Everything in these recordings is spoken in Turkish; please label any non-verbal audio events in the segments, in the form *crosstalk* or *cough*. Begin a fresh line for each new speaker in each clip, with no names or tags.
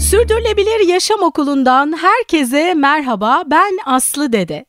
Sürdürülebilir Yaşam Okulu'ndan herkese merhaba. Ben Aslı Dede.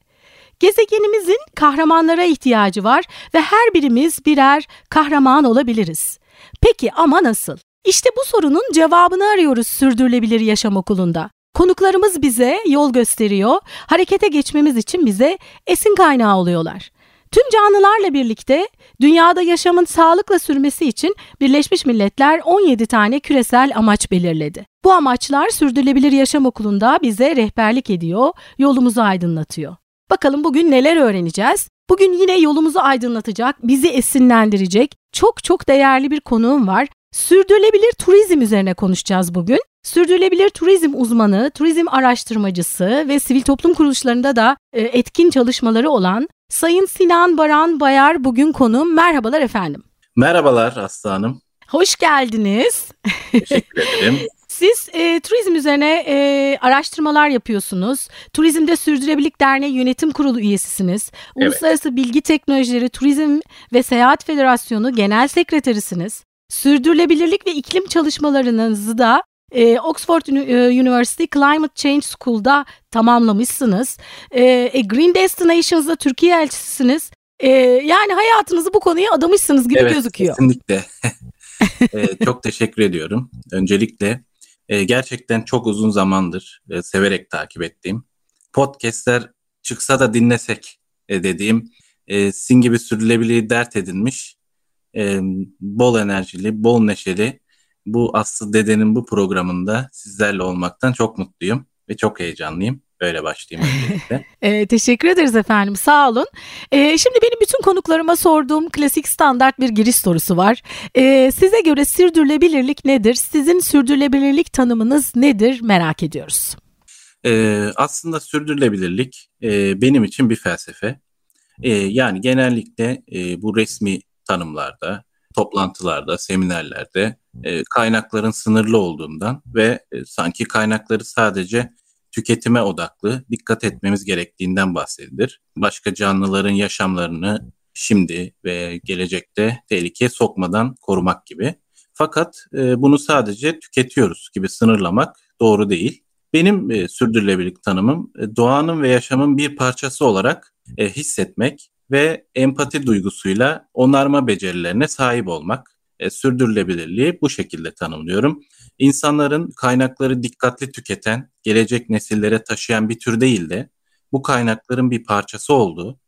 Gezegenimizin kahramanlara ihtiyacı var ve her birimiz birer kahraman olabiliriz. Peki ama nasıl? İşte bu sorunun cevabını arıyoruz Sürdürülebilir Yaşam Okulu'nda. Konuklarımız bize yol gösteriyor, harekete geçmemiz için bize esin kaynağı oluyorlar. Tüm canlılarla birlikte dünyada yaşamın sağlıkla sürmesi için Birleşmiş Milletler 17 tane küresel amaç belirledi. Bu amaçlar Sürdürülebilir Yaşam Okulu'nda bize rehberlik ediyor, yolumuzu aydınlatıyor. Bakalım bugün neler öğreneceğiz? Bugün yine yolumuzu aydınlatacak, bizi esinlendirecek çok çok değerli bir konuğum var. Sürdürülebilir turizm üzerine konuşacağız bugün. Sürdürülebilir turizm uzmanı, turizm araştırmacısı ve sivil toplum kuruluşlarında da e, etkin çalışmaları olan Sayın Sinan Baran Bayar bugün konuğum. Merhabalar efendim.
Merhabalar Aslı Hanım.
Hoş geldiniz.
Teşekkür ederim. *laughs*
Siz e, turizm üzerine e, araştırmalar yapıyorsunuz. Turizmde Sürdürülebilirlik Derneği Yönetim Kurulu üyesisiniz.
Evet.
Uluslararası Bilgi Teknolojileri Turizm ve Seyahat Federasyonu Genel Sekreterisiniz. Sürdürülebilirlik ve iklim çalışmalarınızı da e, Oxford Uni- e, University Climate Change School'da tamamlamışsınız. E, e, Green Destinations'da Türkiye elçisisiniz. E, yani hayatınızı bu konuya adamışsınız gibi
evet,
gözüküyor.
kesinlikle. *laughs* Ee, çok teşekkür ediyorum. Öncelikle e, gerçekten çok uzun zamandır e, severek takip ettiğim podcastler çıksa da dinlesek e, dediğim e, sizin gibi sürdürülebilirliği dert edinmiş e, bol enerjili, bol neşeli bu Aslı Dede'nin bu programında sizlerle olmaktan çok mutluyum ve çok heyecanlıyım. Böyle başlayayım öncelikle. *laughs*
Ee, teşekkür ederiz efendim sağ olun. Ee, şimdi benim bütün konuklarıma sorduğum klasik standart bir giriş sorusu var. Ee, size göre sürdürülebilirlik nedir? Sizin sürdürülebilirlik tanımınız nedir merak ediyoruz.
Ee, aslında sürdürülebilirlik e, benim için bir felsefe. E, yani genellikle e, bu resmi tanımlarda, toplantılarda, seminerlerde e, kaynakların sınırlı olduğundan ve e, sanki kaynakları sadece tüketime odaklı dikkat etmemiz gerektiğinden bahsedilir. Başka canlıların yaşamlarını şimdi ve gelecekte tehlikeye sokmadan korumak gibi. Fakat e, bunu sadece tüketiyoruz gibi sınırlamak doğru değil. Benim e, sürdürülebilirlik tanımım e, doğanın ve yaşamın bir parçası olarak e, hissetmek ve empati duygusuyla onarma becerilerine sahip olmak. E, sürdürülebilirliği bu şekilde tanımlıyorum. İnsanların kaynakları dikkatli tüketen, gelecek nesillere taşıyan bir tür değil de bu kaynakların bir parçası olduğu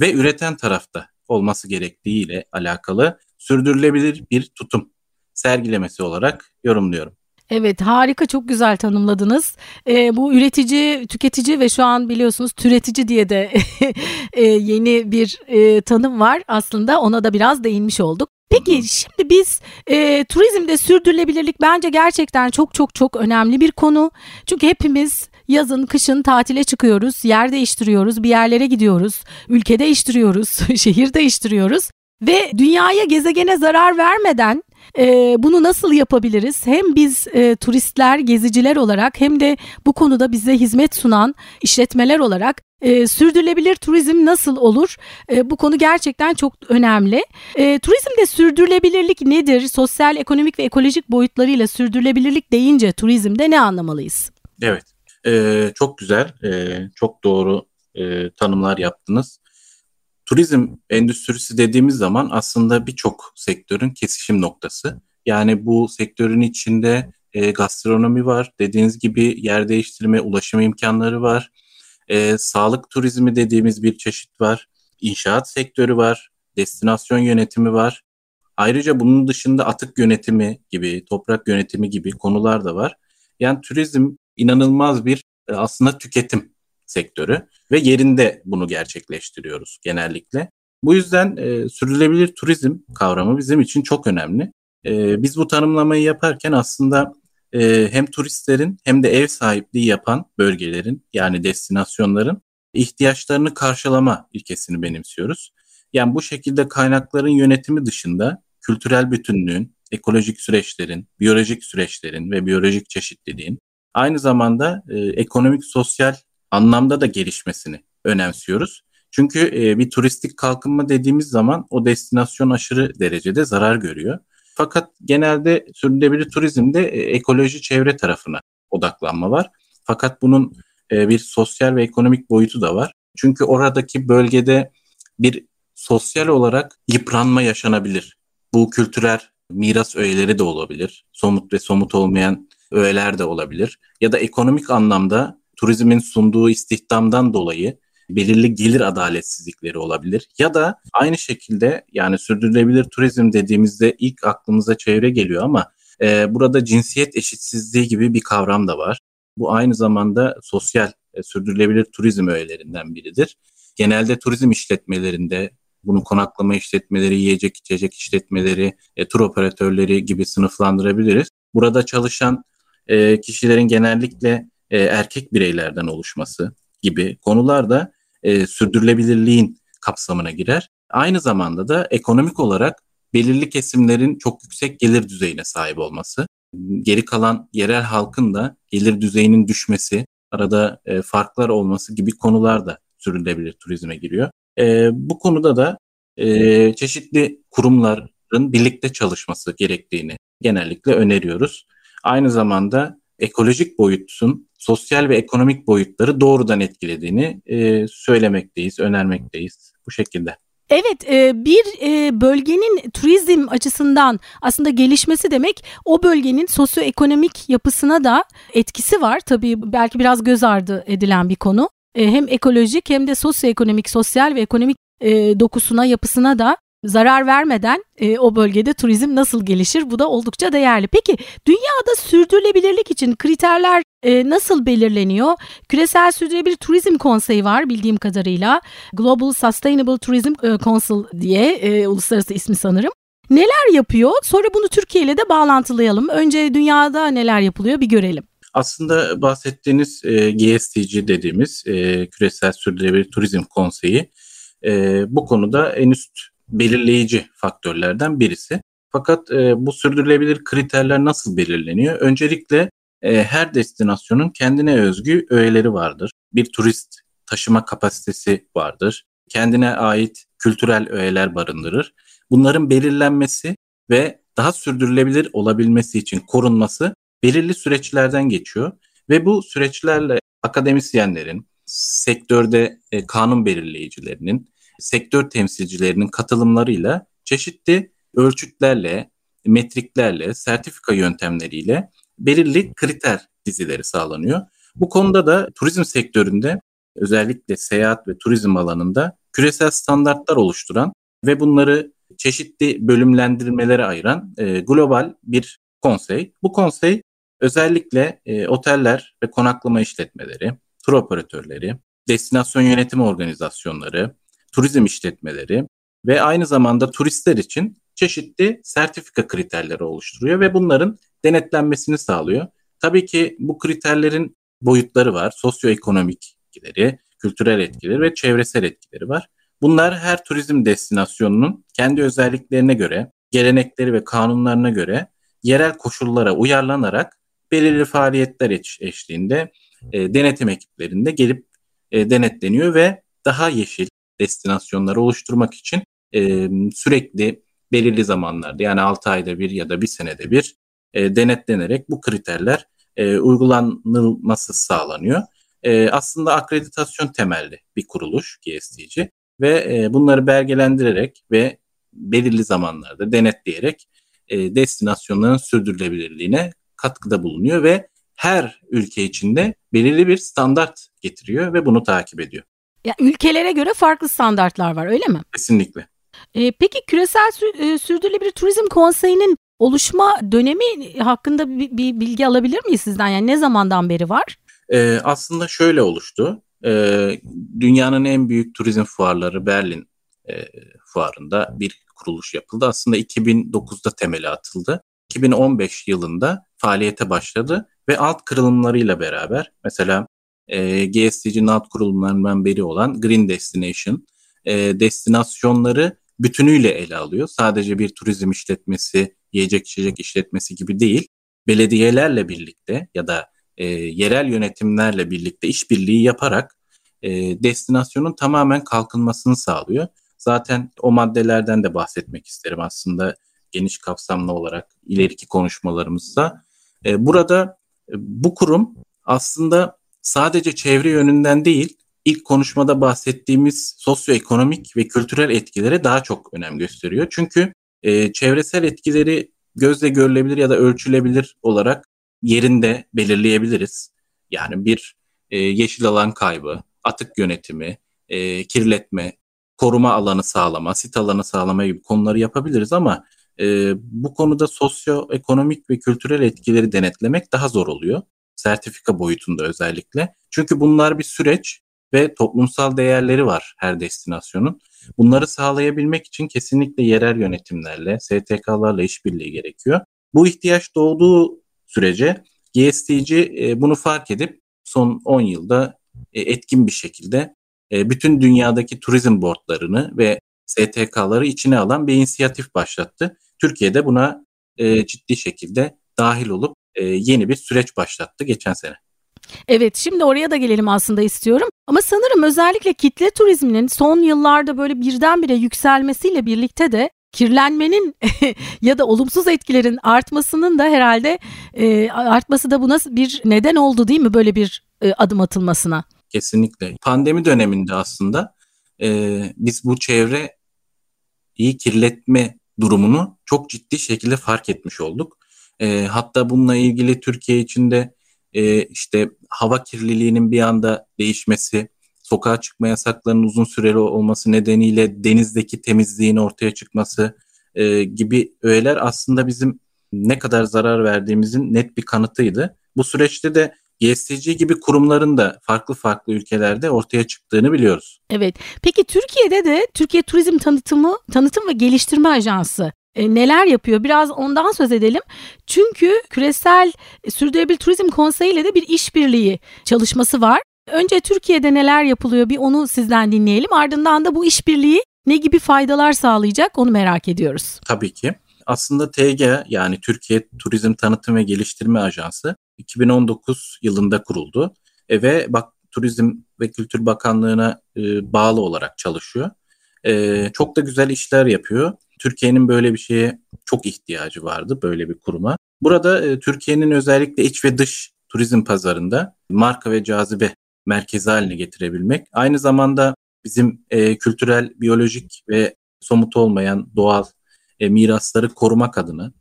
ve üreten tarafta olması gerektiğiyle alakalı sürdürülebilir bir tutum sergilemesi olarak yorumluyorum.
Evet harika çok güzel tanımladınız. Ee, bu üretici, tüketici ve şu an biliyorsunuz türetici diye de *laughs* e, yeni bir e, tanım var aslında ona da biraz değinmiş olduk. Peki şimdi biz e, turizmde sürdürülebilirlik bence gerçekten çok çok çok önemli bir konu. Çünkü hepimiz yazın kışın tatile çıkıyoruz, yer değiştiriyoruz, bir yerlere gidiyoruz, ülke değiştiriyoruz, *laughs* şehir değiştiriyoruz. Ve dünyaya gezegene zarar vermeden e, bunu nasıl yapabiliriz? Hem biz e, turistler, geziciler olarak hem de bu konuda bize hizmet sunan işletmeler olarak e, sürdürülebilir turizm nasıl olur? E, bu konu gerçekten çok önemli. E, turizmde sürdürülebilirlik nedir? Sosyal, ekonomik ve ekolojik boyutlarıyla sürdürülebilirlik deyince turizmde ne anlamalıyız?
Evet, e, çok güzel, e, çok doğru e, tanımlar yaptınız. Turizm endüstrisi dediğimiz zaman aslında birçok sektörün kesişim noktası. Yani bu sektörün içinde e, gastronomi var, dediğiniz gibi yer değiştirme, ulaşım imkanları var. E, sağlık turizmi dediğimiz bir çeşit var. İnşaat sektörü var, destinasyon yönetimi var. Ayrıca bunun dışında atık yönetimi gibi, toprak yönetimi gibi konular da var. Yani turizm inanılmaz bir e, aslında tüketim sektörü ve yerinde bunu gerçekleştiriyoruz genellikle. Bu yüzden e, sürdürülebilir turizm kavramı bizim için çok önemli. E, biz bu tanımlamayı yaparken aslında e, hem turistlerin hem de ev sahipliği yapan bölgelerin yani destinasyonların ihtiyaçlarını karşılama ilkesini benimsiyoruz. Yani bu şekilde kaynakların yönetimi dışında kültürel bütünlüğün, ekolojik süreçlerin, biyolojik süreçlerin ve biyolojik çeşitliliğin aynı zamanda e, ekonomik sosyal anlamda da gelişmesini önemsiyoruz. Çünkü e, bir turistik kalkınma dediğimiz zaman o destinasyon aşırı derecede zarar görüyor. Fakat genelde sürdürülebilir turizmde e, ekoloji çevre tarafına odaklanma var. Fakat bunun e, bir sosyal ve ekonomik boyutu da var. Çünkü oradaki bölgede bir sosyal olarak yıpranma yaşanabilir. Bu kültürel miras öğeleri de olabilir. Somut ve somut olmayan öğeler de olabilir. Ya da ekonomik anlamda turizmin sunduğu istihdamdan dolayı belirli gelir adaletsizlikleri olabilir. Ya da aynı şekilde yani sürdürülebilir turizm dediğimizde ilk aklımıza çevre geliyor ama e, burada cinsiyet eşitsizliği gibi bir kavram da var. Bu aynı zamanda sosyal e, sürdürülebilir turizm öğelerinden biridir. Genelde turizm işletmelerinde bunu konaklama işletmeleri, yiyecek içecek işletmeleri, e, tur operatörleri gibi sınıflandırabiliriz. Burada çalışan e, kişilerin genellikle e, erkek bireylerden oluşması gibi konular da e, sürdürülebilirliğin kapsamına girer. Aynı zamanda da ekonomik olarak belirli kesimlerin çok yüksek gelir düzeyine sahip olması, geri kalan yerel halkın da gelir düzeyinin düşmesi, arada e, farklar olması gibi konular da sürdürülebilir turizme giriyor. E, bu konuda da e, çeşitli kurumların birlikte çalışması gerektiğini genellikle öneriyoruz. Aynı zamanda ekolojik boyutun sosyal ve ekonomik boyutları doğrudan etkilediğini e, söylemekteyiz, önermekteyiz bu şekilde.
Evet e, bir e, bölgenin turizm açısından aslında gelişmesi demek o bölgenin sosyoekonomik yapısına da etkisi var. Tabii belki biraz göz ardı edilen bir konu. E, hem ekolojik hem de sosyoekonomik, sosyal ve ekonomik dokusuna, yapısına da zarar vermeden e, o bölgede turizm nasıl gelişir? Bu da oldukça değerli. Peki dünyada sürdürülebilirlik için kriterler e, nasıl belirleniyor? Küresel Sürdürülebilir Turizm Konseyi var bildiğim kadarıyla. Global Sustainable Tourism e, Council diye e, uluslararası ismi sanırım. Neler yapıyor? Sonra bunu Türkiye ile de bağlantılayalım. Önce dünyada neler yapılıyor bir görelim.
Aslında bahsettiğiniz e, GSTC dediğimiz e, Küresel Sürdürülebilir Turizm Konseyi e, bu konuda en üst belirleyici faktörlerden birisi. Fakat e, bu sürdürülebilir kriterler nasıl belirleniyor? Öncelikle e, her destinasyonun kendine özgü öğeleri vardır. Bir turist taşıma kapasitesi vardır. Kendine ait kültürel öğeler barındırır. Bunların belirlenmesi ve daha sürdürülebilir olabilmesi için korunması belirli süreçlerden geçiyor ve bu süreçlerle akademisyenlerin, sektörde e, kanun belirleyicilerinin sektör temsilcilerinin katılımlarıyla çeşitli ölçütlerle, metriklerle, sertifika yöntemleriyle belirli kriter dizileri sağlanıyor. Bu konuda da turizm sektöründe özellikle seyahat ve turizm alanında küresel standartlar oluşturan ve bunları çeşitli bölümlendirmelere ayıran e, global bir konsey. Bu konsey özellikle e, oteller ve konaklama işletmeleri, tur operatörleri, destinasyon yönetim organizasyonları, turizm işletmeleri ve aynı zamanda turistler için çeşitli sertifika kriterleri oluşturuyor ve bunların denetlenmesini sağlıyor. Tabii ki bu kriterlerin boyutları var. Sosyoekonomik etkileri, kültürel etkileri ve çevresel etkileri var. Bunlar her turizm destinasyonunun kendi özelliklerine göre, gelenekleri ve kanunlarına göre yerel koşullara uyarlanarak belirli faaliyetler eşliğinde e, denetim ekiplerinde gelip e, denetleniyor ve daha yeşil, destinasyonları oluşturmak için e, sürekli belirli zamanlarda yani 6 ayda bir ya da bir senede bir e, denetlenerek bu kriterler e, uygulanılması sağlanıyor. E, aslında akreditasyon temelli bir kuruluş GSTC ve e, bunları belgelendirerek ve belirli zamanlarda denetleyerek e, destinasyonların sürdürülebilirliğine katkıda bulunuyor ve her ülke içinde belirli bir standart getiriyor ve bunu takip ediyor.
Ya ülkelere göre farklı standartlar var öyle mi?
Kesinlikle.
E, peki küresel sü- e, sürdürülebilir turizm konseyinin oluşma dönemi hakkında bir, bir bilgi alabilir miyiz sizden? Yani ne zamandan beri var?
E, aslında şöyle oluştu. E, dünyanın en büyük turizm fuarları Berlin e, fuarında bir kuruluş yapıldı. Aslında 2009'da temeli atıldı. 2015 yılında faaliyete başladı ve alt kırılımlarıyla beraber mesela e, GSTC'nin alt kurulumlarından biri olan Green Destination e, destinasyonları bütünüyle ele alıyor. Sadece bir turizm işletmesi, yiyecek içecek işletmesi gibi değil. Belediyelerle birlikte ya da e, yerel yönetimlerle birlikte işbirliği yaparak e, destinasyonun tamamen kalkınmasını sağlıyor. Zaten o maddelerden de bahsetmek isterim aslında geniş kapsamlı olarak ileriki konuşmalarımızda. E, burada e, bu kurum aslında sadece çevre yönünden değil, ilk konuşmada bahsettiğimiz sosyoekonomik ve kültürel etkilere daha çok önem gösteriyor. Çünkü e, çevresel etkileri gözle görülebilir ya da ölçülebilir olarak yerinde belirleyebiliriz. Yani bir e, yeşil alan kaybı, atık yönetimi, e, kirletme, koruma alanı sağlama, sit alanı sağlama gibi konuları yapabiliriz ama e, bu konuda sosyoekonomik ve kültürel etkileri denetlemek daha zor oluyor. Sertifika boyutunda özellikle. Çünkü bunlar bir süreç ve toplumsal değerleri var her destinasyonun. Bunları sağlayabilmek için kesinlikle yerel yönetimlerle, STK'larla işbirliği gerekiyor. Bu ihtiyaç doğduğu sürece GSTC e, bunu fark edip son 10 yılda e, etkin bir şekilde e, bütün dünyadaki turizm boardlarını ve STK'ları içine alan bir inisiyatif başlattı. Türkiye'de buna ciddi şekilde dahil olup yeni bir süreç başlattı geçen sene.
Evet şimdi oraya da gelelim aslında istiyorum. Ama sanırım özellikle kitle turizminin son yıllarda böyle birdenbire yükselmesiyle birlikte de kirlenmenin *laughs* ya da olumsuz etkilerin artmasının da herhalde e, artması da buna bir neden oldu değil mi böyle bir e, adım atılmasına?
Kesinlikle. Pandemi döneminde aslında e, biz bu çevre iyi kirletme durumunu çok ciddi şekilde fark etmiş olduk. E, hatta bununla ilgili Türkiye içinde e, işte hava kirliliğinin bir anda değişmesi, sokağa çıkma yasaklarının uzun süreli olması nedeniyle denizdeki temizliğin ortaya çıkması e, gibi öğeler aslında bizim ne kadar zarar verdiğimizin net bir kanıtıydı. Bu süreçte de GSTC gibi kurumların da farklı farklı ülkelerde ortaya çıktığını biliyoruz.
Evet. Peki Türkiye'de de Türkiye Turizm Tanıtımı, Tanıtım ve Geliştirme Ajansı e, neler yapıyor? Biraz ondan söz edelim. Çünkü Küresel Sürdürülebilir Turizm Konseyi ile de bir işbirliği çalışması var. Önce Türkiye'de neler yapılıyor bir onu sizden dinleyelim. Ardından da bu işbirliği ne gibi faydalar sağlayacak onu merak ediyoruz.
Tabii ki. Aslında TG yani Türkiye Turizm Tanıtım ve Geliştirme Ajansı 2019 yılında kuruldu. E, ve bak Turizm ve Kültür Bakanlığı'na e, bağlı olarak çalışıyor. E, çok da güzel işler yapıyor. Türkiye'nin böyle bir şeye çok ihtiyacı vardı böyle bir kuruma. Burada e, Türkiye'nin özellikle iç ve dış turizm pazarında marka ve cazibe merkezi haline getirebilmek. Aynı zamanda bizim e, kültürel, biyolojik ve somut olmayan doğal e, mirasları korumak adına,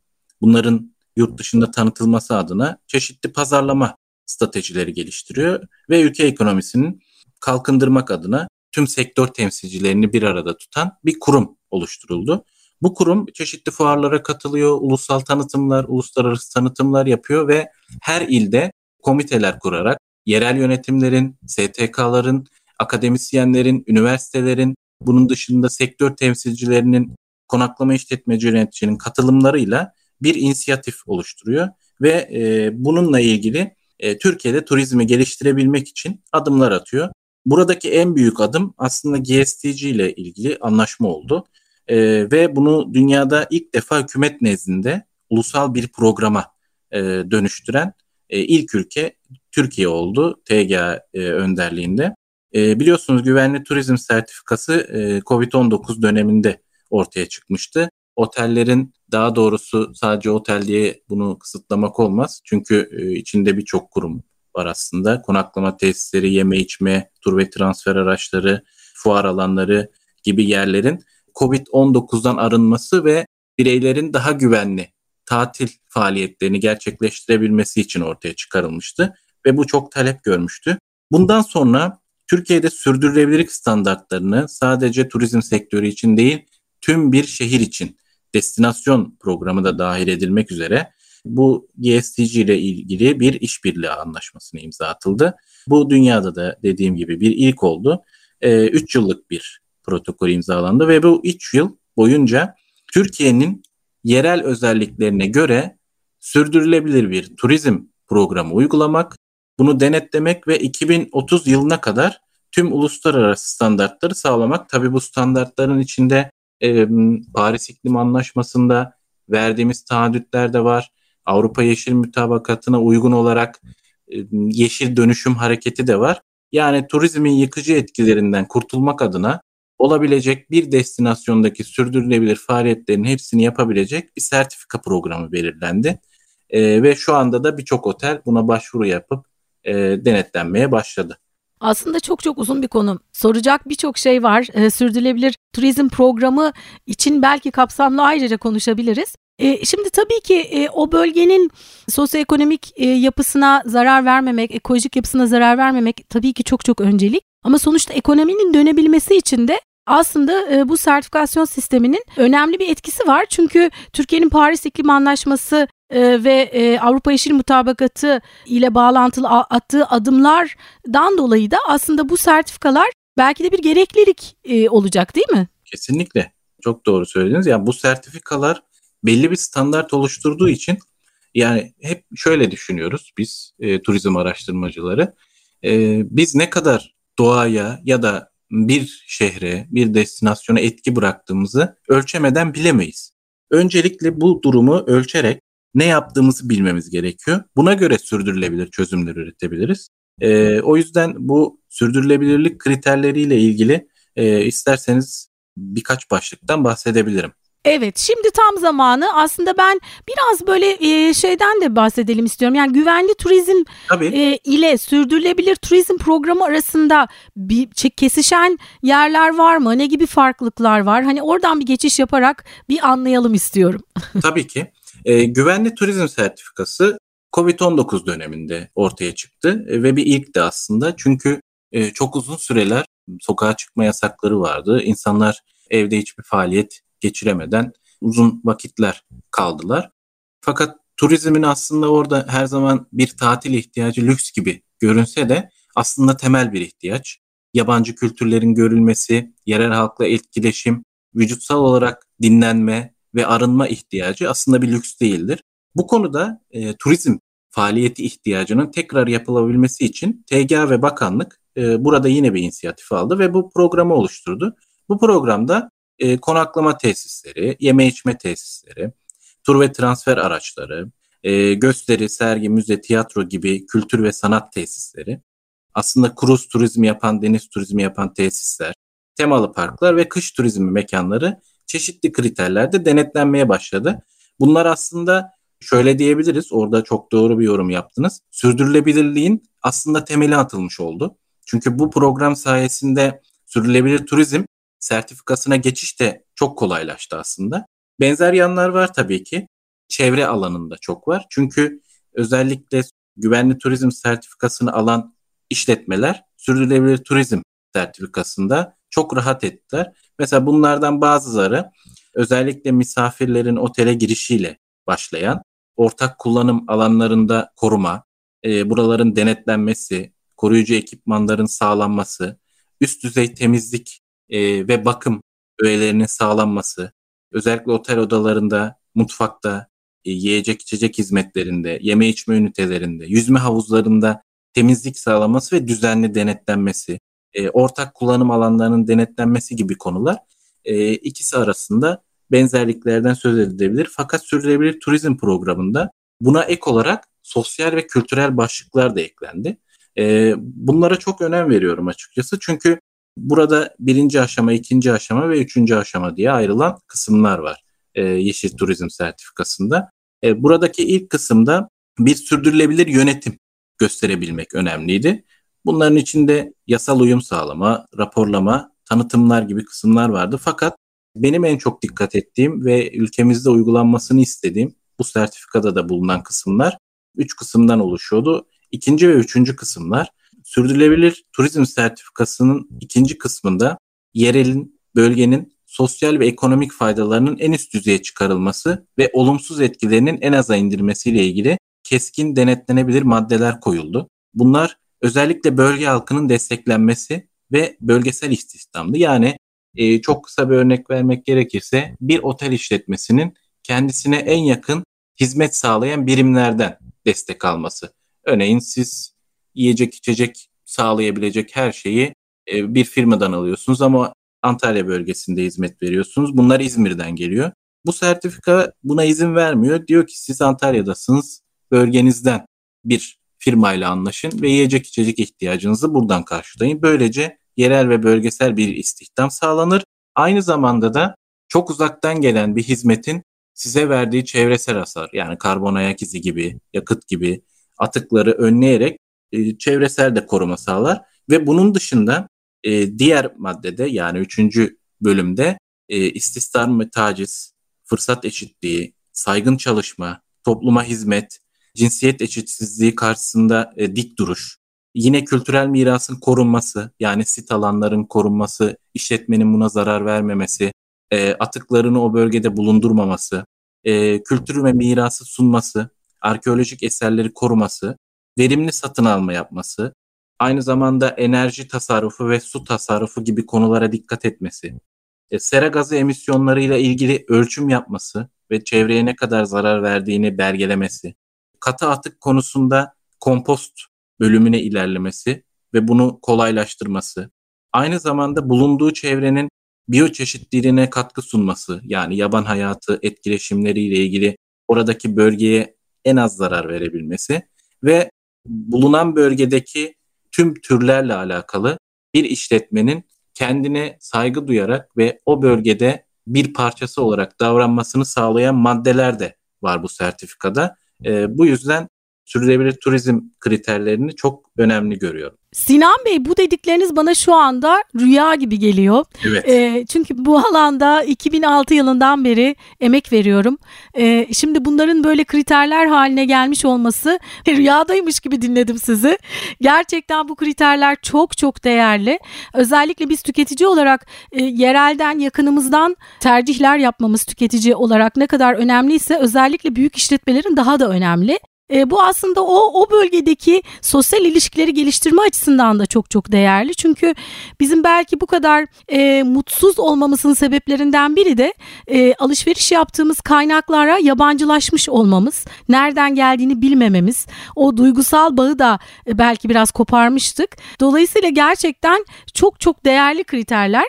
bunların yurt dışında tanıtılması adına çeşitli pazarlama stratejileri geliştiriyor ve ülke ekonomisinin kalkındırmak adına tüm sektör temsilcilerini bir arada tutan bir kurum oluşturuldu. Bu kurum çeşitli fuarlara katılıyor, ulusal tanıtımlar, uluslararası tanıtımlar yapıyor ve her ilde komiteler kurarak yerel yönetimlerin, STK'ların, akademisyenlerin, üniversitelerin, bunun dışında sektör temsilcilerinin, konaklama işletmeci yöneticinin katılımlarıyla bir inisiyatif oluşturuyor ve e, bununla ilgili e, Türkiye'de turizmi geliştirebilmek için adımlar atıyor. Buradaki en büyük adım aslında GSTC ile ilgili anlaşma oldu. E, ve bunu dünyada ilk defa hükümet nezdinde ulusal bir programa e, dönüştüren e, ilk ülke Türkiye oldu TGA e, önderliğinde. E, biliyorsunuz güvenli turizm sertifikası e, Covid-19 döneminde ortaya çıkmıştı. Otellerin daha doğrusu sadece otel diye bunu kısıtlamak olmaz. Çünkü e, içinde birçok kurum var aslında. Konaklama tesisleri, yeme içme, tur ve transfer araçları, fuar alanları gibi yerlerin Covid-19'dan arınması ve bireylerin daha güvenli tatil faaliyetlerini gerçekleştirebilmesi için ortaya çıkarılmıştı ve bu çok talep görmüştü. Bundan sonra Türkiye'de sürdürülebilirlik standartlarını sadece turizm sektörü için değil tüm bir şehir için destinasyon programı da dahil edilmek üzere bu GSTC ile ilgili bir işbirliği anlaşmasına imza atıldı. Bu dünyada da dediğim gibi bir ilk oldu. 3 ee, yıllık bir protokol imzalandı ve bu 3 yıl boyunca Türkiye'nin yerel özelliklerine göre sürdürülebilir bir turizm programı uygulamak, bunu denetlemek ve 2030 yılına kadar tüm uluslararası standartları sağlamak. Tabi bu standartların içinde e, Paris İklim Anlaşması'nda verdiğimiz taahhütler de var. Avrupa Yeşil Mütabakatı'na uygun olarak yeşil dönüşüm hareketi de var. Yani turizmin yıkıcı etkilerinden kurtulmak adına olabilecek bir destinasyondaki sürdürülebilir faaliyetlerin hepsini yapabilecek bir sertifika programı belirlendi. E, ve şu anda da birçok otel buna başvuru yapıp e, denetlenmeye başladı.
Aslında çok çok uzun bir konu. Soracak birçok şey var. E, sürdürülebilir turizm programı için belki kapsamlı ayrıca konuşabiliriz. E, şimdi tabii ki e, o bölgenin sosyoekonomik e, yapısına zarar vermemek, ekolojik yapısına zarar vermemek tabii ki çok çok öncelik. Ama sonuçta ekonominin dönebilmesi için de aslında e, bu sertifikasyon sisteminin önemli bir etkisi var. Çünkü Türkiye'nin Paris İklim Anlaşması e, ve e, Avrupa Yeşil Mutabakatı ile bağlantılı attığı adımlardan dolayı da aslında bu sertifikalar belki de bir gereklilik olacak değil mi?
Kesinlikle. Çok doğru söylediniz. Yani bu sertifikalar belli bir standart oluşturduğu için yani hep şöyle düşünüyoruz biz e, turizm araştırmacıları. E, biz ne kadar doğaya ya da bir şehre, bir destinasyona etki bıraktığımızı ölçemeden bilemeyiz. Öncelikle bu durumu ölçerek ne yaptığımızı bilmemiz gerekiyor. Buna göre sürdürülebilir çözümler üretebiliriz. E, o yüzden bu sürdürülebilirlik kriterleriyle ilgili e, isterseniz birkaç başlıktan bahsedebilirim.
Evet şimdi tam zamanı aslında ben biraz böyle e, şeyden de bahsedelim istiyorum. Yani güvenli turizm e, ile sürdürülebilir turizm programı arasında bir kesişen yerler var mı? Ne gibi farklılıklar var? Hani oradan bir geçiş yaparak bir anlayalım istiyorum. *laughs*
Tabii ki. E, güvenli turizm sertifikası Covid-19 döneminde ortaya çıktı e, ve bir ilk de aslında. Çünkü e, çok uzun süreler sokağa çıkma yasakları vardı. İnsanlar evde hiçbir faaliyet geçiremeden uzun vakitler kaldılar. Fakat turizmin aslında orada her zaman bir tatil ihtiyacı lüks gibi görünse de aslında temel bir ihtiyaç. Yabancı kültürlerin görülmesi, yerel halkla etkileşim, vücutsal olarak dinlenme ve arınma ihtiyacı aslında bir lüks değildir. Bu konuda e, turizm faaliyeti ihtiyacının tekrar yapılabilmesi için TGA ve bakanlık e, burada yine bir inisiyatif aldı ve bu programı oluşturdu. Bu programda e, konaklama tesisleri, yeme içme tesisleri, tur ve transfer araçları, e, gösteri, sergi, müze, tiyatro gibi kültür ve sanat tesisleri, aslında kruz turizmi yapan, deniz turizmi yapan tesisler, temalı parklar ve kış turizmi mekanları çeşitli kriterlerde denetlenmeye başladı. Bunlar aslında şöyle diyebiliriz, orada çok doğru bir yorum yaptınız. Sürdürülebilirliğin aslında temeli atılmış oldu. Çünkü bu program sayesinde sürdürülebilir turizm sertifikasına geçiş de çok kolaylaştı aslında. Benzer yanlar var tabii ki. Çevre alanında çok var. Çünkü özellikle güvenli turizm sertifikasını alan işletmeler sürdürülebilir turizm sertifikasında çok rahat ettiler. Mesela bunlardan bazıları özellikle misafirlerin otele girişiyle başlayan ortak kullanım alanlarında koruma, e, buraların denetlenmesi, koruyucu ekipmanların sağlanması, üst düzey temizlik e, ve bakım öğelerinin sağlanması, özellikle otel odalarında, mutfakta, e, yiyecek içecek hizmetlerinde, yeme içme ünitelerinde, yüzme havuzlarında temizlik sağlaması ve düzenli denetlenmesi, e, ortak kullanım alanlarının denetlenmesi gibi konular e, ikisi arasında benzerliklerden söz edilebilir. Fakat sürdürülebilir turizm programında buna ek olarak sosyal ve kültürel başlıklar da eklendi. E, bunlara çok önem veriyorum açıkçası çünkü Burada birinci aşama, ikinci aşama ve üçüncü aşama diye ayrılan kısımlar var e, Yeşil Turizm Sertifikası'nda. E, buradaki ilk kısımda bir sürdürülebilir yönetim gösterebilmek önemliydi. Bunların içinde yasal uyum sağlama, raporlama, tanıtımlar gibi kısımlar vardı. Fakat benim en çok dikkat ettiğim ve ülkemizde uygulanmasını istediğim bu sertifikada da bulunan kısımlar üç kısımdan oluşuyordu. İkinci ve üçüncü kısımlar sürdürülebilir turizm sertifikasının ikinci kısmında yerelin, bölgenin sosyal ve ekonomik faydalarının en üst düzeye çıkarılması ve olumsuz etkilerinin en aza indirmesiyle ilgili keskin denetlenebilir maddeler koyuldu. Bunlar özellikle bölge halkının desteklenmesi ve bölgesel istihdamdı. Yani e, çok kısa bir örnek vermek gerekirse bir otel işletmesinin kendisine en yakın hizmet sağlayan birimlerden destek alması. Örneğin siz yiyecek içecek sağlayabilecek her şeyi e, bir firmadan alıyorsunuz ama Antalya bölgesinde hizmet veriyorsunuz. Bunlar İzmir'den geliyor. Bu sertifika buna izin vermiyor. Diyor ki siz Antalya'dasınız. Bölgenizden bir firmayla anlaşın ve yiyecek içecek ihtiyacınızı buradan karşılayın. Böylece yerel ve bölgesel bir istihdam sağlanır. Aynı zamanda da çok uzaktan gelen bir hizmetin size verdiği çevresel hasar yani karbon ayak izi gibi, yakıt gibi atıkları önleyerek e, çevresel de koruma sağlar. Ve bunun dışında e, diğer maddede yani üçüncü bölümde e, istismar ve taciz, fırsat eşitliği, saygın çalışma, topluma hizmet, cinsiyet eşitsizliği karşısında e, dik duruş, yine kültürel mirasın korunması yani sit alanların korunması, işletmenin buna zarar vermemesi, e, atıklarını o bölgede bulundurmaması, e, kültür ve mirası sunması, arkeolojik eserleri koruması, verimli satın alma yapması, aynı zamanda enerji tasarrufu ve su tasarrufu gibi konulara dikkat etmesi, e, sera gazı emisyonlarıyla ilgili ölçüm yapması ve çevreye ne kadar zarar verdiğini belgelemesi, katı atık konusunda kompost bölümüne ilerlemesi ve bunu kolaylaştırması, aynı zamanda bulunduğu çevrenin biyoçeşitliliğine katkı sunması yani yaban hayatı etkileşimleriyle ilgili oradaki bölgeye en az zarar verebilmesi ve bulunan bölgedeki tüm türlerle alakalı bir işletmenin kendine saygı duyarak ve o bölgede bir parçası olarak davranmasını sağlayan maddeler de var bu sertifikada. E, bu yüzden sürdürülebilir turizm kriterlerini çok önemli görüyorum.
Sinan Bey bu dedikleriniz bana şu anda rüya gibi geliyor.
Evet.
E, çünkü bu alanda 2006 yılından beri emek veriyorum. E, şimdi bunların böyle kriterler haline gelmiş olması *laughs* rüyadaymış gibi dinledim sizi. Gerçekten bu kriterler çok çok değerli. Özellikle biz tüketici olarak e, yerelden yakınımızdan tercihler yapmamız tüketici olarak ne kadar önemliyse özellikle büyük işletmelerin daha da önemli. E, bu aslında o o bölgedeki sosyal ilişkileri geliştirme açısından da çok çok değerli. Çünkü bizim belki bu kadar e, mutsuz olmamızın sebeplerinden biri de e, alışveriş yaptığımız kaynaklara yabancılaşmış olmamız, nereden geldiğini bilmememiz, o duygusal bağı da e, belki biraz koparmıştık. Dolayısıyla gerçekten çok çok değerli kriterler.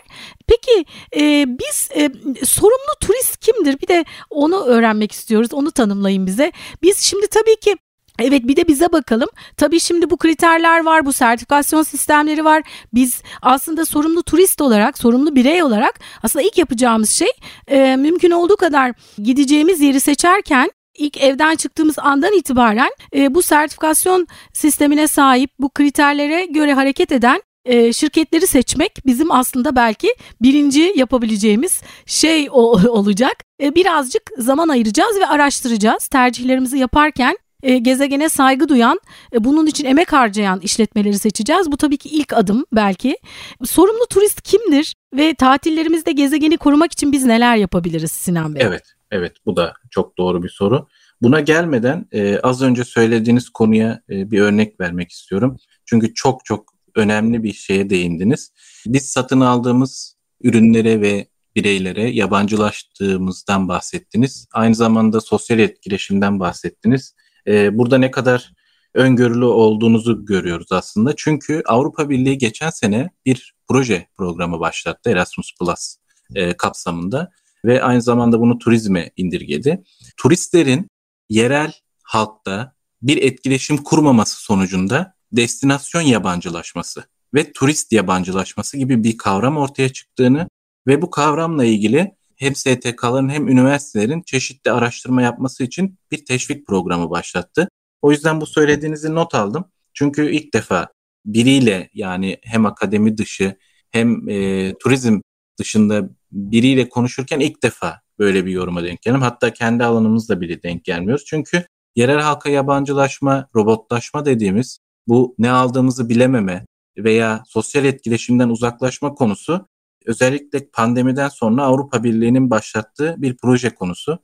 Peki e, biz e, sorumlu turist kimdir? Bir de onu öğrenmek istiyoruz. Onu tanımlayın bize. Biz şimdi tabii ki Evet bir de bize bakalım. Tabii şimdi bu kriterler var, bu sertifikasyon sistemleri var. Biz aslında sorumlu turist olarak, sorumlu birey olarak aslında ilk yapacağımız şey e, mümkün olduğu kadar gideceğimiz yeri seçerken ilk evden çıktığımız andan itibaren e, bu sertifikasyon sistemine sahip, bu kriterlere göre hareket eden e, şirketleri seçmek bizim aslında belki birinci yapabileceğimiz şey o, *laughs* olacak. E, birazcık zaman ayıracağız ve araştıracağız. Tercihlerimizi yaparken e, gezegene saygı duyan, e, bunun için emek harcayan işletmeleri seçeceğiz. Bu tabii ki ilk adım belki. Sorumlu turist kimdir ve tatillerimizde gezegeni korumak için biz neler yapabiliriz Sinan Bey?
Evet, evet bu da çok doğru bir soru. Buna gelmeden e, az önce söylediğiniz konuya e, bir örnek vermek istiyorum. Çünkü çok çok önemli bir şeye değindiniz. Biz satın aldığımız ürünlere ve bireylere yabancılaştığımızdan bahsettiniz. Aynı zamanda sosyal etkileşimden bahsettiniz. Ee, burada ne kadar öngörülü olduğunuzu görüyoruz aslında. Çünkü Avrupa Birliği geçen sene bir proje programı başlattı Erasmus Plus e, kapsamında ve aynı zamanda bunu turizme indirgedi. Turistlerin yerel halkta bir etkileşim kurmaması sonucunda destinasyon yabancılaşması ve turist yabancılaşması gibi bir kavram ortaya çıktığını ve bu kavramla ilgili hem STK'ların hem üniversitelerin çeşitli araştırma yapması için bir teşvik programı başlattı. O yüzden bu söylediğinizi not aldım. Çünkü ilk defa biriyle yani hem akademi dışı hem e, turizm dışında biriyle konuşurken ilk defa böyle bir yoruma denk geldim. Hatta kendi alanımızda bile denk gelmiyoruz. Çünkü yerel halka yabancılaşma, robotlaşma dediğimiz bu ne aldığımızı bilememe veya sosyal etkileşimden uzaklaşma konusu özellikle pandemiden sonra Avrupa Birliği'nin başlattığı bir proje konusu.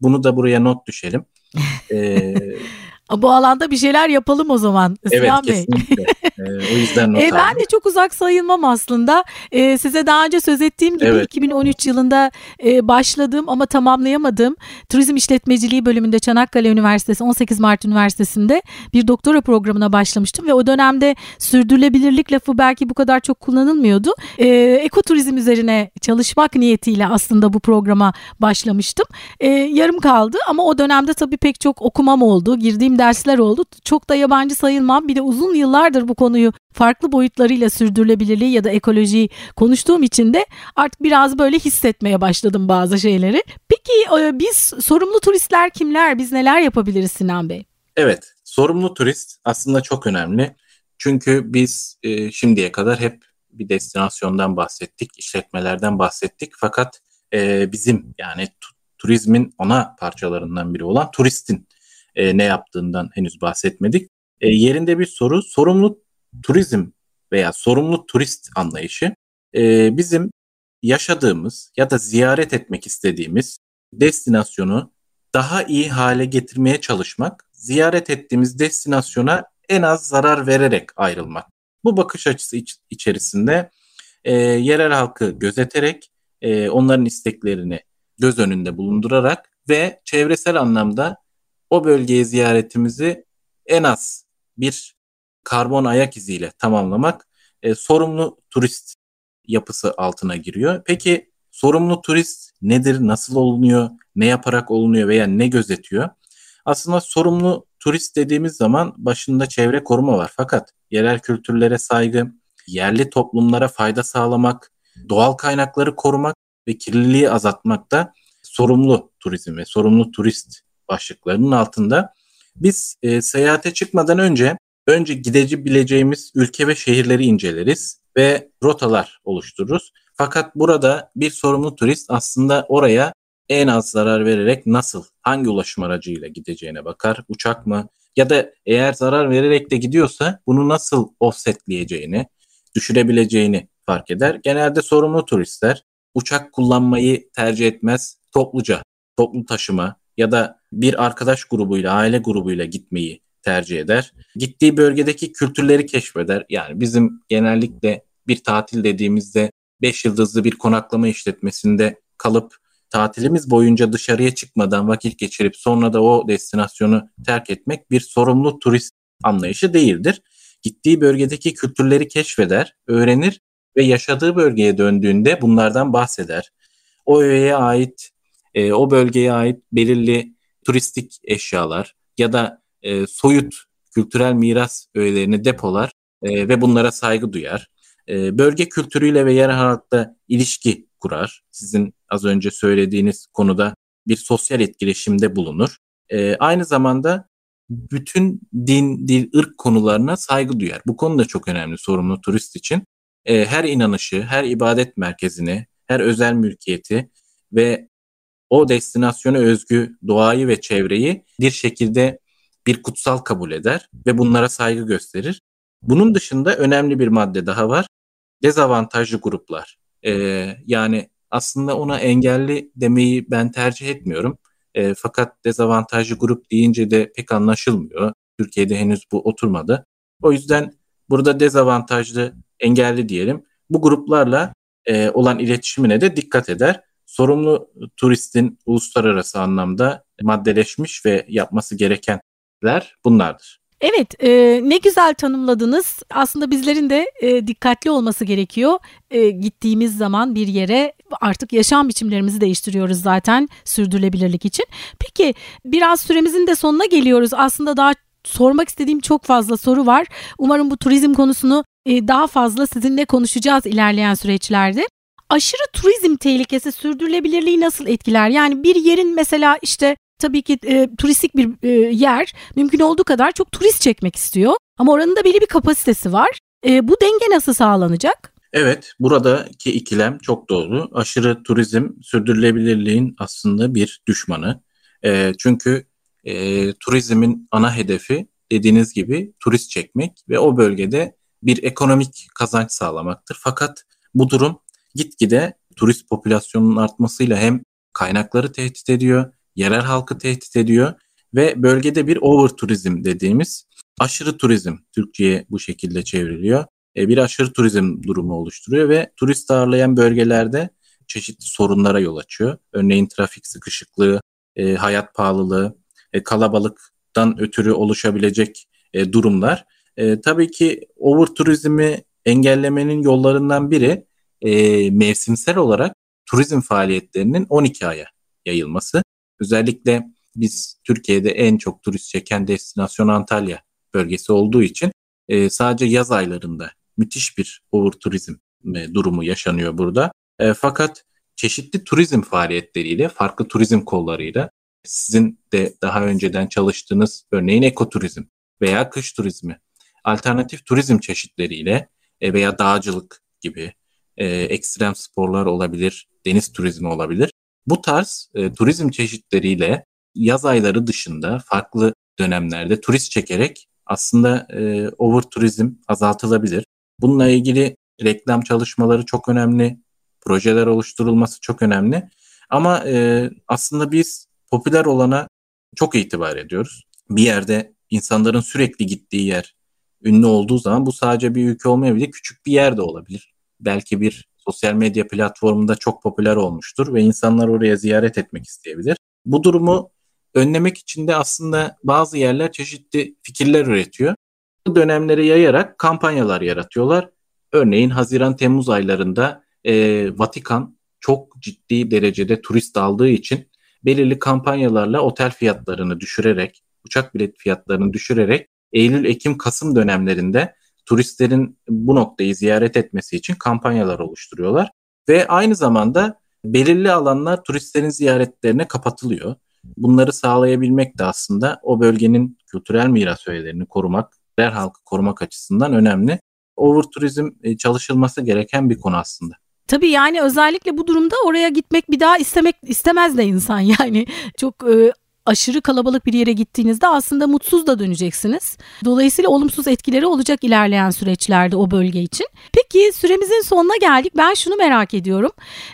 Bunu da buraya not düşelim. *laughs*
ee, bu alanda bir şeyler yapalım o zaman.
Evet Sinan kesinlikle. *laughs* ee, o yüzden not
e, Ben de çok uzak sayılmam aslında. Ee, size daha önce söz ettiğim gibi evet. 2013 yılında e, başladığım ama tamamlayamadığım turizm işletmeciliği bölümünde Çanakkale Üniversitesi 18 Mart Üniversitesi'nde bir doktora programına başlamıştım ve o dönemde sürdürülebilirlik lafı belki bu kadar çok kullanılmıyordu. Ee, ekoturizm üzerine çalışmak niyetiyle aslında bu programa başlamıştım. Ee, yarım kaldı ama o dönemde tabii pek çok okumam oldu. Girdiğim dersler oldu. Çok da yabancı sayılmam. Bir de uzun yıllardır bu konuyu farklı boyutlarıyla sürdürülebilirliği ya da ekolojiyi konuştuğum için de artık biraz böyle hissetmeye başladım bazı şeyleri. Peki e, biz sorumlu turistler kimler? Biz neler yapabiliriz Sinan Bey?
Evet, sorumlu turist aslında çok önemli. Çünkü biz e, şimdiye kadar hep bir destinasyondan bahsettik, işletmelerden bahsettik. Fakat e, bizim yani turizmin ana parçalarından biri olan turistin e, ne yaptığından henüz bahsetmedik. E, yerinde bir soru sorumlu turizm veya sorumlu turist anlayışı e, bizim yaşadığımız ya da ziyaret etmek istediğimiz destinasyonu daha iyi hale getirmeye çalışmak, ziyaret ettiğimiz destinasyona en az zarar vererek ayrılmak. Bu bakış açısı iç, içerisinde e, yerel halkı gözeterek, e, onların isteklerini göz önünde bulundurarak ve çevresel anlamda o bölgeye ziyaretimizi en az bir karbon ayak iziyle tamamlamak e, sorumlu turist yapısı altına giriyor. Peki sorumlu turist nedir, nasıl olunuyor, ne yaparak olunuyor veya ne gözetiyor? Aslında sorumlu turist dediğimiz zaman başında çevre koruma var. Fakat yerel kültürlere saygı, yerli toplumlara fayda sağlamak, doğal kaynakları korumak ve kirliliği azaltmak da sorumlu turizm ve sorumlu turist başlıklarının altında. Biz e, seyahate çıkmadan önce önce gidebileceğimiz ülke ve şehirleri inceleriz ve rotalar oluştururuz. Fakat burada bir sorumlu turist aslında oraya en az zarar vererek nasıl, hangi ulaşım aracıyla gideceğine bakar. Uçak mı? Ya da eğer zarar vererek de gidiyorsa bunu nasıl offsetleyeceğini, düşürebileceğini fark eder. Genelde sorumlu turistler uçak kullanmayı tercih etmez. Topluca, toplu taşıma ya da bir arkadaş grubuyla, aile grubuyla gitmeyi tercih eder. Gittiği bölgedeki kültürleri keşfeder. Yani bizim genellikle bir tatil dediğimizde 5 yıldızlı bir konaklama işletmesinde kalıp tatilimiz boyunca dışarıya çıkmadan vakit geçirip sonra da o destinasyonu terk etmek bir sorumlu turist anlayışı değildir. Gittiği bölgedeki kültürleri keşfeder, öğrenir ve yaşadığı bölgeye döndüğünde bunlardan bahseder. O öğeye ait, e, o bölgeye ait belirli turistik eşyalar ya da e, soyut kültürel miras öğelerini depolar e, ve bunlara saygı duyar. E, bölge kültürüyle ve yerel halkla ilişki kurar. Sizin az önce söylediğiniz konuda bir sosyal etkileşimde bulunur. E, aynı zamanda bütün din, dil, ırk konularına saygı duyar. Bu konu da çok önemli sorumlu turist için. E, her inanışı, her ibadet merkezini, her özel mülkiyeti ve o destinasyona özgü doğayı ve çevreyi bir şekilde bir kutsal kabul eder ve bunlara saygı gösterir. Bunun dışında önemli bir madde daha var. Dezavantajlı gruplar. Ee, yani aslında ona engelli demeyi ben tercih etmiyorum. E, fakat dezavantajlı grup deyince de pek anlaşılmıyor. Türkiye'de henüz bu oturmadı. O yüzden burada dezavantajlı, engelli diyelim. Bu gruplarla e, olan iletişimine de dikkat eder. Sorumlu turistin uluslararası anlamda maddeleşmiş ve yapması gerekenler bunlardır.
Evet, e, ne güzel tanımladınız. Aslında bizlerin de e, dikkatli olması gerekiyor. E, gittiğimiz zaman bir yere artık yaşam biçimlerimizi değiştiriyoruz zaten sürdürülebilirlik için. Peki biraz süremizin de sonuna geliyoruz. Aslında daha sormak istediğim çok fazla soru var. Umarım bu turizm konusunu e, daha fazla sizinle konuşacağız ilerleyen süreçlerde. Aşırı turizm tehlikesi sürdürülebilirliği nasıl etkiler? Yani bir yerin mesela işte tabii ki e, turistik bir e, yer mümkün olduğu kadar çok turist çekmek istiyor. Ama oranın da belli bir kapasitesi var. E, bu denge nasıl sağlanacak?
Evet, buradaki ikilem çok doğru. Aşırı turizm sürdürülebilirliğin aslında bir düşmanı. E, çünkü e, turizmin ana hedefi dediğiniz gibi turist çekmek ve o bölgede bir ekonomik kazanç sağlamaktır. Fakat bu durum gitgide turist popülasyonunun artmasıyla hem kaynakları tehdit ediyor yerel halkı tehdit ediyor ve bölgede bir over turizm dediğimiz aşırı turizm Türkçe'ye bu şekilde çevriliyor. E, bir aşırı turizm durumu oluşturuyor ve turist ağırlayan bölgelerde çeşitli sorunlara yol açıyor. Örneğin trafik sıkışıklığı, e, hayat pahalılığı, e, kalabalıktan ötürü oluşabilecek durumlar. Tabii ki over turizmi engellemenin yollarından biri e, mevsimsel olarak turizm faaliyetlerinin 12 aya yayılması. Özellikle biz Türkiye'de en çok turist çeken destinasyon Antalya bölgesi olduğu için e, sadece yaz aylarında müthiş bir over turizm e, durumu yaşanıyor burada. E, fakat çeşitli turizm faaliyetleriyle, farklı turizm kollarıyla sizin de daha önceden çalıştığınız örneğin ekoturizm veya kış turizmi, alternatif turizm çeşitleriyle e, veya dağcılık gibi e, ekstrem sporlar olabilir, deniz turizmi olabilir. Bu tarz e, turizm çeşitleriyle yaz ayları dışında farklı dönemlerde turist çekerek aslında e, over turizm azaltılabilir. Bununla ilgili reklam çalışmaları çok önemli, projeler oluşturulması çok önemli. Ama e, aslında biz popüler olana çok itibar ediyoruz. Bir yerde insanların sürekli gittiği yer ünlü olduğu zaman bu sadece bir ülke olmayabilir, küçük bir yer de olabilir. Belki bir sosyal medya platformunda çok popüler olmuştur ve insanlar oraya ziyaret etmek isteyebilir. Bu durumu önlemek için de aslında bazı yerler çeşitli fikirler üretiyor. Bu dönemlere yayarak kampanyalar yaratıyorlar. Örneğin Haziran-Temmuz aylarında e, Vatikan çok ciddi derecede turist aldığı için belirli kampanyalarla otel fiyatlarını düşürerek, uçak bilet fiyatlarını düşürerek Eylül, Ekim, Kasım dönemlerinde turistlerin bu noktayı ziyaret etmesi için kampanyalar oluşturuyorlar. Ve aynı zamanda belirli alanlar turistlerin ziyaretlerine kapatılıyor. Bunları sağlayabilmek de aslında o bölgenin kültürel miras öğelerini korumak, der halkı korumak açısından önemli. Over turizm e, çalışılması gereken bir konu aslında.
Tabii yani özellikle bu durumda oraya gitmek bir daha istemek istemez de insan *laughs* yani çok e, aşırı kalabalık bir yere gittiğinizde aslında mutsuz da döneceksiniz. Dolayısıyla olumsuz etkileri olacak ilerleyen süreçlerde o bölge için. Peki süremizin sonuna geldik. Ben şunu merak ediyorum.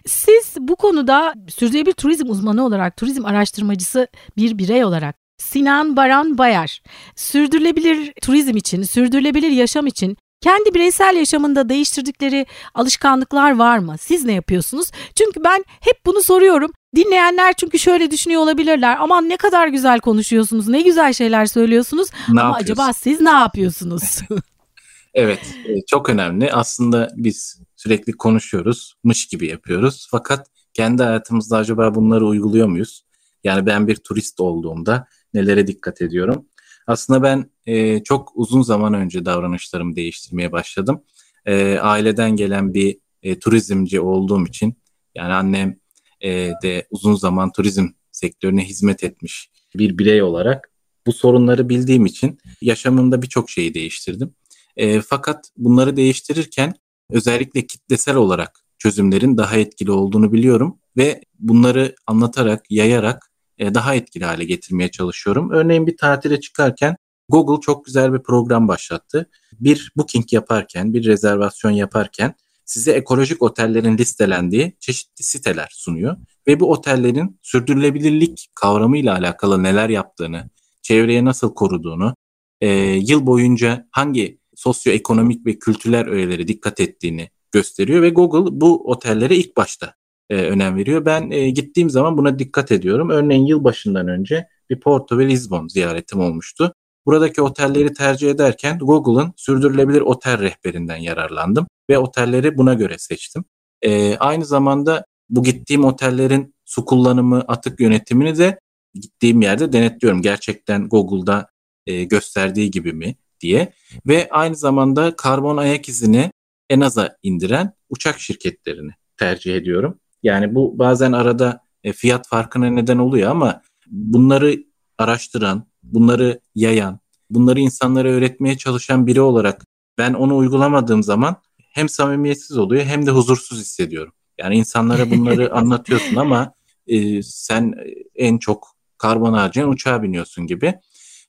Siz bu konuda sürdürülebilir turizm uzmanı olarak, turizm araştırmacısı bir birey olarak Sinan Baran Bayar, sürdürülebilir turizm için, sürdürülebilir yaşam için kendi bireysel yaşamında değiştirdikleri alışkanlıklar var mı? Siz ne yapıyorsunuz? Çünkü ben hep bunu soruyorum. Dinleyenler çünkü şöyle düşünüyor olabilirler. Aman ne kadar güzel konuşuyorsunuz, ne güzel şeyler söylüyorsunuz. Ne Ama acaba siz ne yapıyorsunuz? *laughs* *laughs*
evet, e, çok önemli. Aslında biz sürekli konuşuyoruz, mış gibi yapıyoruz. Fakat kendi hayatımızda acaba bunları uyguluyor muyuz? Yani ben bir turist olduğumda nelere dikkat ediyorum? Aslında ben e, çok uzun zaman önce davranışlarımı değiştirmeye başladım. E, aileden gelen bir e, turizmci olduğum için yani annem e, de uzun zaman turizm sektörüne hizmet etmiş bir birey olarak bu sorunları bildiğim için yaşamımda birçok şeyi değiştirdim. E, fakat bunları değiştirirken özellikle kitlesel olarak çözümlerin daha etkili olduğunu biliyorum ve bunları anlatarak, yayarak e, daha etkili hale getirmeye çalışıyorum. Örneğin bir tatile çıkarken Google çok güzel bir program başlattı. Bir booking yaparken, bir rezervasyon yaparken size ekolojik otellerin listelendiği çeşitli siteler sunuyor. Ve bu otellerin sürdürülebilirlik kavramıyla alakalı neler yaptığını, çevreye nasıl koruduğunu, e, yıl boyunca hangi sosyoekonomik ve kültürel öğeleri dikkat ettiğini gösteriyor ve Google bu otellere ilk başta e, önem veriyor. Ben e, gittiğim zaman buna dikkat ediyorum. Örneğin yılbaşından önce bir Porto ve Lisbon ziyaretim olmuştu. Buradaki otelleri tercih ederken Google'ın sürdürülebilir otel rehberinden yararlandım ve otelleri buna göre seçtim. E, aynı zamanda bu gittiğim otellerin su kullanımı, atık yönetimini de gittiğim yerde denetliyorum. Gerçekten Google'da e, gösterdiği gibi mi diye ve aynı zamanda karbon ayak izini en aza indiren uçak şirketlerini tercih ediyorum. Yani bu bazen arada e, fiyat farkına neden oluyor ama bunları araştıran, bunları yayan, bunları insanlara öğretmeye çalışan biri olarak ben onu uygulamadığım zaman hem samimiyetsiz oluyor hem de huzursuz hissediyorum. Yani insanlara bunları *laughs* anlatıyorsun ama e, sen en çok karbon harcayan uçağa biniyorsun gibi.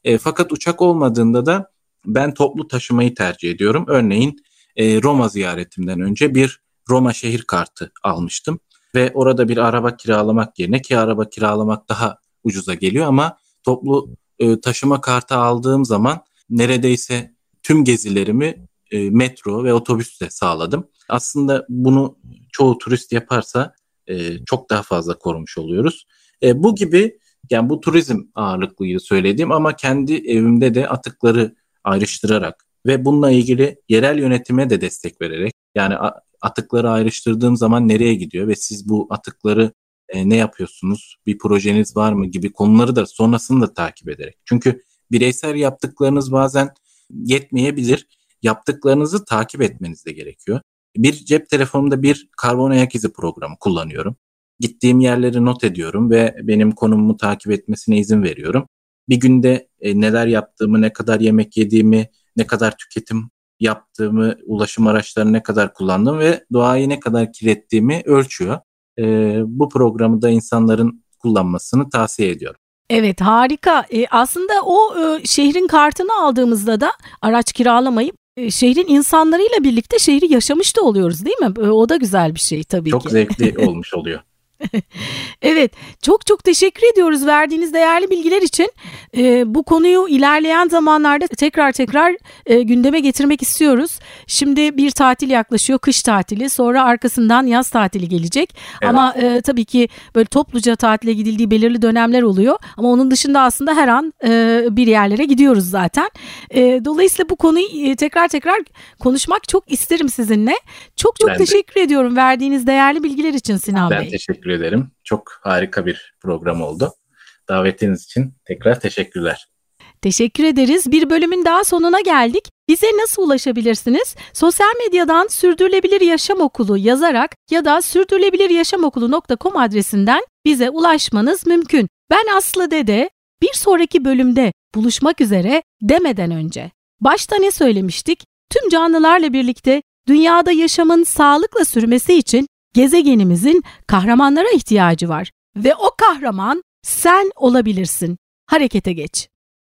E, fakat uçak olmadığında da ben toplu taşımayı tercih ediyorum. Örneğin e, Roma ziyaretimden önce bir Roma şehir kartı almıştım ve orada bir araba kiralamak yerine ki araba kiralamak daha ucuza geliyor ama toplu e, taşıma kartı aldığım zaman neredeyse tüm gezilerimi e, metro ve otobüsle sağladım. Aslında bunu çoğu turist yaparsa e, çok daha fazla korumuş oluyoruz. E, bu gibi yani bu turizm ağırlıklıydı söylediğim ama kendi evimde de atıkları ayrıştırarak ve bununla ilgili yerel yönetime de destek vererek yani atıkları ayrıştırdığım zaman nereye gidiyor ve siz bu atıkları e, ne yapıyorsunuz, bir projeniz var mı gibi konuları da sonrasını da takip ederek. Çünkü bireysel yaptıklarınız bazen yetmeyebilir. Yaptıklarınızı takip etmeniz de gerekiyor. Bir cep telefonumda bir karbon ayak izi programı kullanıyorum. Gittiğim yerleri not ediyorum ve benim konumumu takip etmesine izin veriyorum. Bir günde e, neler yaptığımı, ne kadar yemek yediğimi, ne kadar tüketim yaptığımı, ulaşım araçlarını ne kadar kullandığımı ve doğayı ne kadar kirlettiğimi ölçüyor. E, bu programı da insanların kullanmasını tavsiye ediyorum.
Evet harika. E, aslında o e, şehrin kartını aldığımızda da araç kiralamayıp e, şehrin insanlarıyla birlikte şehri yaşamış da oluyoruz değil mi? E, o da güzel bir şey tabii
Çok
ki.
Çok zevkli *laughs* olmuş oluyor. *laughs*
evet çok çok teşekkür ediyoruz verdiğiniz değerli bilgiler için. Ee, bu konuyu ilerleyen zamanlarda tekrar tekrar e, gündeme getirmek istiyoruz. Şimdi bir tatil yaklaşıyor kış tatili sonra arkasından yaz tatili gelecek. Evet. Ama e, tabii ki böyle topluca tatile gidildiği belirli dönemler oluyor. Ama onun dışında aslında her an e, bir yerlere gidiyoruz zaten. E, dolayısıyla bu konuyu e, tekrar tekrar konuşmak çok isterim sizinle. Çok çok ben teşekkür de. ediyorum verdiğiniz değerli bilgiler için Sinan
ben
Bey.
Ben teşekkür ederim. Çok harika bir program oldu. Davetiniz için tekrar teşekkürler.
Teşekkür ederiz. Bir bölümün daha sonuna geldik. Bize nasıl ulaşabilirsiniz? Sosyal medyadan Sürdürülebilir Yaşam Okulu yazarak ya da sürdürülebiliryaşamokulu.com adresinden bize ulaşmanız mümkün. Ben Aslı Dede. Bir sonraki bölümde buluşmak üzere demeden önce. Başta ne söylemiştik? Tüm canlılarla birlikte dünyada yaşamın sağlıkla sürmesi için gezegenimizin kahramanlara ihtiyacı var ve o kahraman sen olabilirsin. Harekete geç.